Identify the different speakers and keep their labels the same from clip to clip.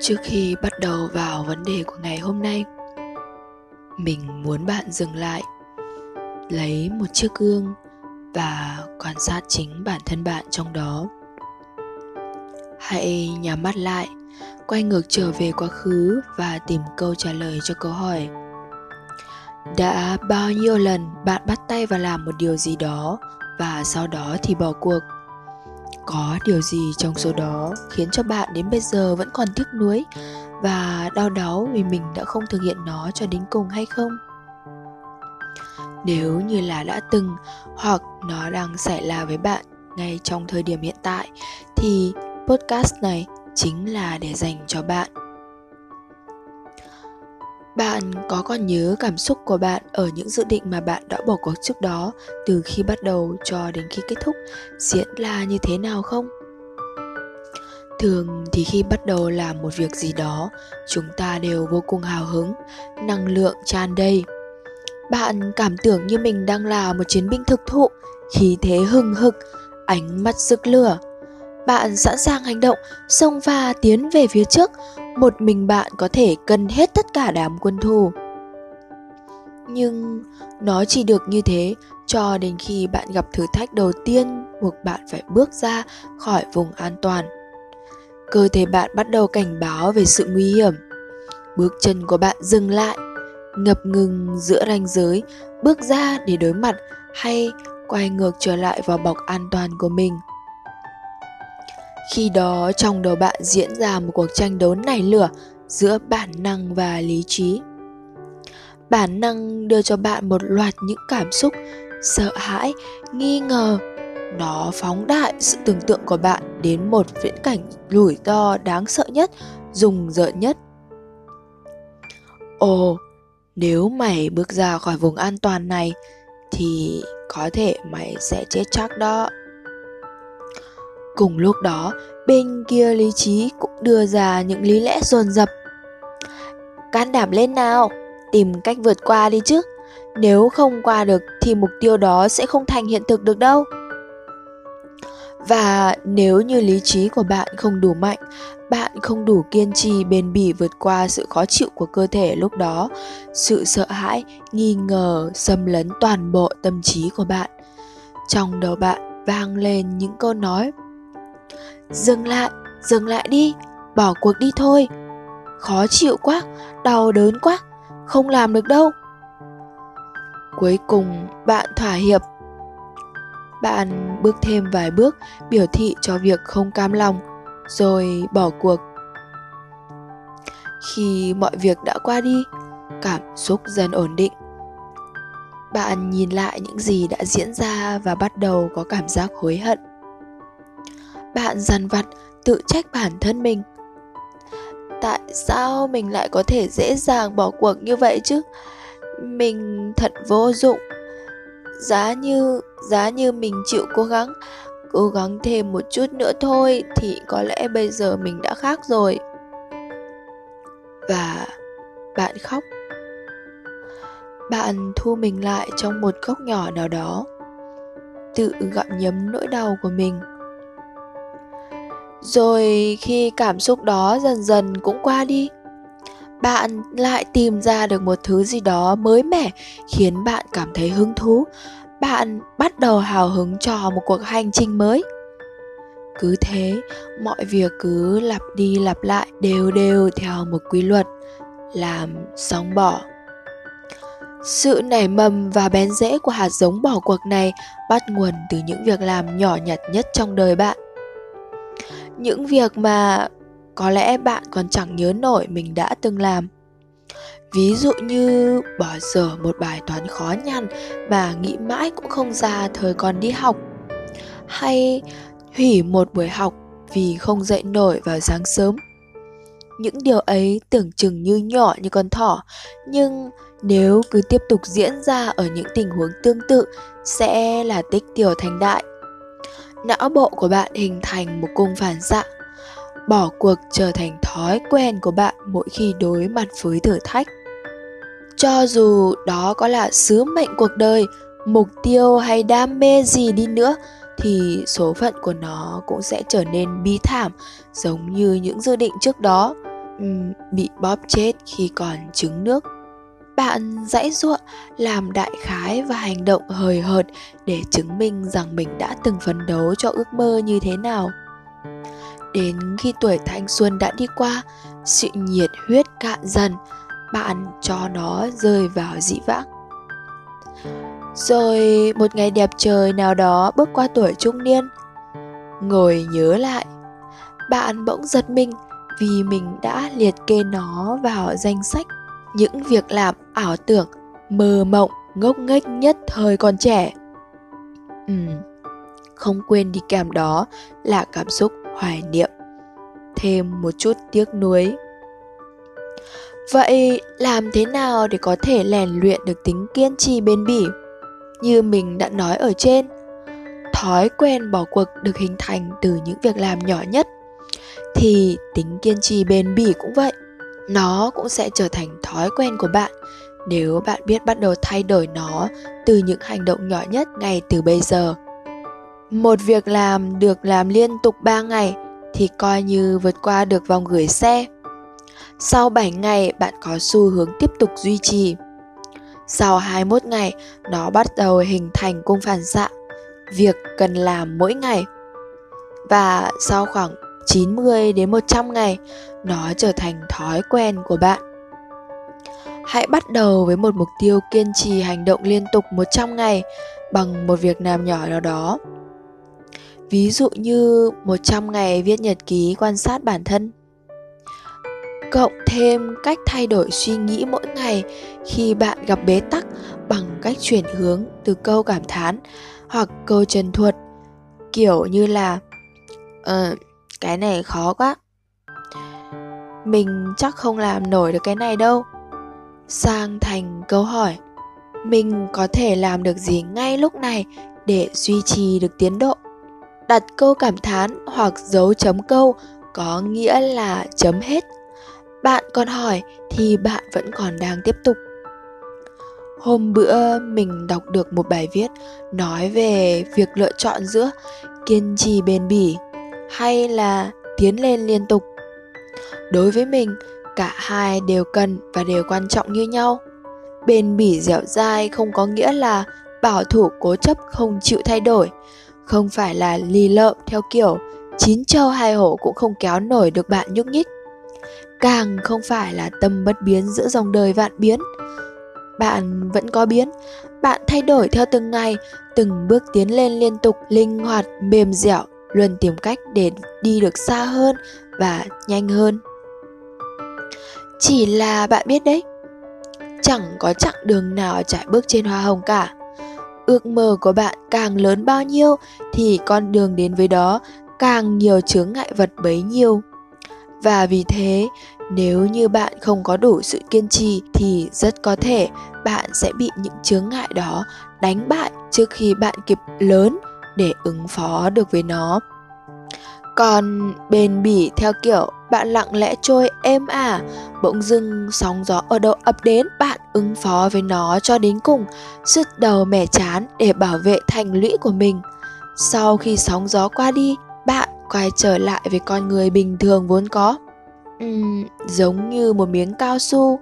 Speaker 1: trước khi bắt đầu vào vấn đề của ngày hôm nay, mình muốn bạn dừng lại, lấy một chiếc gương và quan sát chính bản thân bạn trong đó. Hãy nhắm mắt lại, quay ngược trở về quá khứ và tìm câu trả lời cho câu hỏi, đã bao nhiêu lần bạn bắt tay vào làm một điều gì đó và sau đó thì bỏ cuộc? Có điều gì trong số đó khiến cho bạn đến bây giờ vẫn còn tiếc nuối và đau đáu vì mình đã không thực hiện nó cho đến cùng hay không? Nếu như là đã từng hoặc nó đang xảy ra với bạn ngay trong thời điểm hiện tại, thì podcast này chính là để dành cho bạn bạn có còn nhớ cảm xúc của bạn ở những dự định mà bạn đã bỏ cuộc trước đó từ khi bắt đầu cho đến khi kết thúc diễn là như thế nào không? Thường thì khi bắt đầu làm một việc gì đó, chúng ta đều vô cùng hào hứng, năng lượng tràn đầy. Bạn cảm tưởng như mình đang là một chiến binh thực thụ, khí thế hừng hực, ánh mắt rực lửa. Bạn sẵn sàng hành động, xông pha tiến về phía trước, một mình bạn có thể cân hết tất cả đám quân thù. Nhưng nó chỉ được như thế cho đến khi bạn gặp thử thách đầu tiên buộc bạn phải bước ra khỏi vùng an toàn. Cơ thể bạn bắt đầu cảnh báo về sự nguy hiểm. Bước chân của bạn dừng lại ngập ngừng giữa ranh giới bước ra để đối mặt hay quay ngược trở lại vào bọc an toàn của mình khi đó trong đầu bạn diễn ra một cuộc tranh đấu nảy lửa giữa bản năng và lý trí. Bản năng đưa cho bạn một loạt những cảm xúc, sợ hãi, nghi ngờ. Nó phóng đại sự tưởng tượng của bạn đến một viễn cảnh rủi ro đáng sợ nhất, rùng rợn nhất. Ồ, nếu mày bước ra khỏi vùng an toàn này, thì có thể mày sẽ chết chắc đó. Cùng lúc đó, bên kia lý trí cũng đưa ra những lý lẽ dồn dập. Can đảm lên nào, tìm cách vượt qua đi chứ. Nếu không qua được thì mục tiêu đó sẽ không thành hiện thực được đâu. Và nếu như lý trí của bạn không đủ mạnh, bạn không đủ kiên trì bền bỉ vượt qua sự khó chịu của cơ thể lúc đó, sự sợ hãi, nghi ngờ xâm lấn toàn bộ tâm trí của bạn. Trong đầu bạn vang lên những câu nói Dừng lại, dừng lại đi, bỏ cuộc đi thôi. Khó chịu quá, đau đớn quá, không làm được đâu. Cuối cùng bạn thỏa hiệp. Bạn bước thêm vài bước biểu thị cho việc không cam lòng, rồi bỏ cuộc. Khi mọi việc đã qua đi, cảm xúc dần ổn định. Bạn nhìn lại những gì đã diễn ra và bắt đầu có cảm giác hối hận bạn dằn vặt, tự trách bản thân mình. Tại sao mình lại có thể dễ dàng bỏ cuộc như vậy chứ? Mình thật vô dụng. Giá như giá như mình chịu cố gắng cố gắng thêm một chút nữa thôi thì có lẽ bây giờ mình đã khác rồi. Và bạn khóc. Bạn thu mình lại trong một góc nhỏ nào đó. Tự gặm nhấm nỗi đau của mình rồi khi cảm xúc đó dần dần cũng qua đi, bạn lại tìm ra được một thứ gì đó mới mẻ khiến bạn cảm thấy hứng thú. Bạn bắt đầu hào hứng cho một cuộc hành trình mới. Cứ thế, mọi việc cứ lặp đi lặp lại đều đều theo một quy luật, làm sóng bỏ. Sự nảy mầm và bén rễ của hạt giống bỏ cuộc này bắt nguồn từ những việc làm nhỏ nhặt nhất trong đời bạn những việc mà có lẽ bạn còn chẳng nhớ nổi mình đã từng làm. Ví dụ như bỏ dở một bài toán khó nhằn mà nghĩ mãi cũng không ra thời còn đi học. Hay hủy một buổi học vì không dậy nổi vào sáng sớm. Những điều ấy tưởng chừng như nhỏ như con thỏ, nhưng nếu cứ tiếp tục diễn ra ở những tình huống tương tự sẽ là tích tiểu thành đại não bộ của bạn hình thành một cung phản xạ. Bỏ cuộc trở thành thói quen của bạn mỗi khi đối mặt với thử thách. Cho dù đó có là sứ mệnh cuộc đời mục tiêu hay đam mê gì đi nữa thì số phận của nó cũng sẽ trở nên bi thảm giống như những dự định trước đó uhm, bị bóp chết khi còn trứng nước bạn dãy giụa làm đại khái và hành động hời hợt để chứng minh rằng mình đã từng phấn đấu cho ước mơ như thế nào. Đến khi tuổi thanh xuân đã đi qua, sự nhiệt huyết cạn dần, bạn cho nó rơi vào dĩ vãng. Rồi một ngày đẹp trời nào đó bước qua tuổi trung niên, ngồi nhớ lại, bạn bỗng giật mình vì mình đã liệt kê nó vào danh sách những việc làm ảo tưởng mơ mộng ngốc nghếch nhất thời còn trẻ. Ừ, không quên đi kèm đó là cảm xúc hoài niệm. Thêm một chút tiếc nuối. Vậy làm thế nào để có thể rèn luyện được tính kiên trì bền bỉ? Như mình đã nói ở trên thói quen bỏ cuộc được hình thành từ những việc làm nhỏ nhất thì tính kiên trì bền bỉ cũng vậy nó cũng sẽ trở thành thói quen của bạn nếu bạn biết bắt đầu thay đổi nó từ những hành động nhỏ nhất ngay từ bây giờ. Một việc làm được làm liên tục 3 ngày thì coi như vượt qua được vòng gửi xe. Sau 7 ngày bạn có xu hướng tiếp tục duy trì. Sau 21 ngày, nó bắt đầu hình thành cung phản xạ, việc cần làm mỗi ngày. Và sau khoảng 90 đến 100 ngày, nó trở thành thói quen của bạn. Hãy bắt đầu với một mục tiêu kiên trì hành động liên tục 100 ngày bằng một việc làm nhỏ nào đó. Ví dụ như 100 ngày viết nhật ký quan sát bản thân. Cộng thêm cách thay đổi suy nghĩ mỗi ngày khi bạn gặp bế tắc bằng cách chuyển hướng từ câu cảm thán hoặc câu trần thuật kiểu như là uh, cái này khó quá. Mình chắc không làm nổi được cái này đâu. Sang thành câu hỏi, mình có thể làm được gì ngay lúc này để duy trì được tiến độ? Đặt câu cảm thán hoặc dấu chấm câu có nghĩa là chấm hết. Bạn còn hỏi thì bạn vẫn còn đang tiếp tục. Hôm bữa mình đọc được một bài viết nói về việc lựa chọn giữa kiên trì bền bỉ hay là tiến lên liên tục. Đối với mình, cả hai đều cần và đều quan trọng như nhau. Bền bỉ dẻo dai không có nghĩa là bảo thủ cố chấp không chịu thay đổi, không phải là lì lợm theo kiểu chín châu hai hổ cũng không kéo nổi được bạn nhúc nhích. Càng không phải là tâm bất biến giữa dòng đời vạn biến. Bạn vẫn có biến, bạn thay đổi theo từng ngày, từng bước tiến lên liên tục, linh hoạt, mềm dẻo luôn tìm cách để đi được xa hơn và nhanh hơn. Chỉ là bạn biết đấy, chẳng có chặng đường nào trải bước trên hoa hồng cả. Ước mơ của bạn càng lớn bao nhiêu thì con đường đến với đó càng nhiều chướng ngại vật bấy nhiêu. Và vì thế, nếu như bạn không có đủ sự kiên trì thì rất có thể bạn sẽ bị những chướng ngại đó đánh bại trước khi bạn kịp lớn để ứng phó được với nó. Còn bền bỉ theo kiểu bạn lặng lẽ trôi êm ả bỗng dưng sóng gió ở đâu ập đến bạn ứng phó với nó cho đến cùng sứt đầu mẻ chán để bảo vệ thành lũy của mình. Sau khi sóng gió qua đi bạn quay trở lại với con người bình thường vốn có. Uhm, giống như một miếng cao su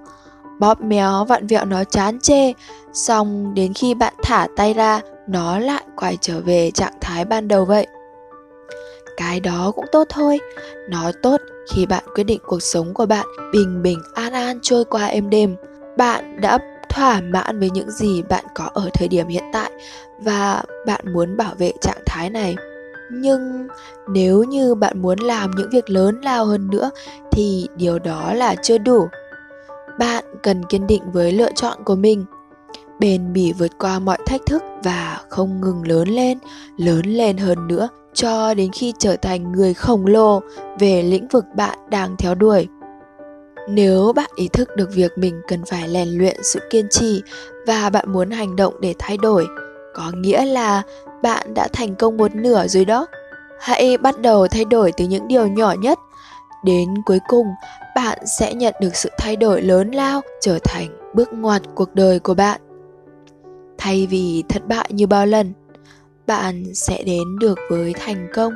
Speaker 1: bóp méo, vặn vẹo nó chán chê. Xong đến khi bạn thả tay ra, nó lại quay trở về trạng thái ban đầu vậy. Cái đó cũng tốt thôi. Nó tốt khi bạn quyết định cuộc sống của bạn bình bình an an trôi qua êm đềm. Bạn đã thỏa mãn với những gì bạn có ở thời điểm hiện tại và bạn muốn bảo vệ trạng thái này. Nhưng nếu như bạn muốn làm những việc lớn lao hơn nữa thì điều đó là chưa đủ bạn cần kiên định với lựa chọn của mình. Bền bỉ vượt qua mọi thách thức và không ngừng lớn lên lớn lên hơn nữa cho đến khi trở thành người khổng lồ về lĩnh vực bạn đang theo đuổi. Nếu bạn ý thức được việc mình cần phải rèn luyện sự kiên trì và bạn muốn hành động để thay đổi, có nghĩa là bạn đã thành công một nửa rồi đó. Hãy bắt đầu thay đổi từ những điều nhỏ nhất đến cuối cùng, bạn sẽ nhận được sự thay đổi lớn lao trở thành bước ngoặt cuộc đời của bạn. Thay vì thất bại như bao lần, bạn sẽ đến được với thành công.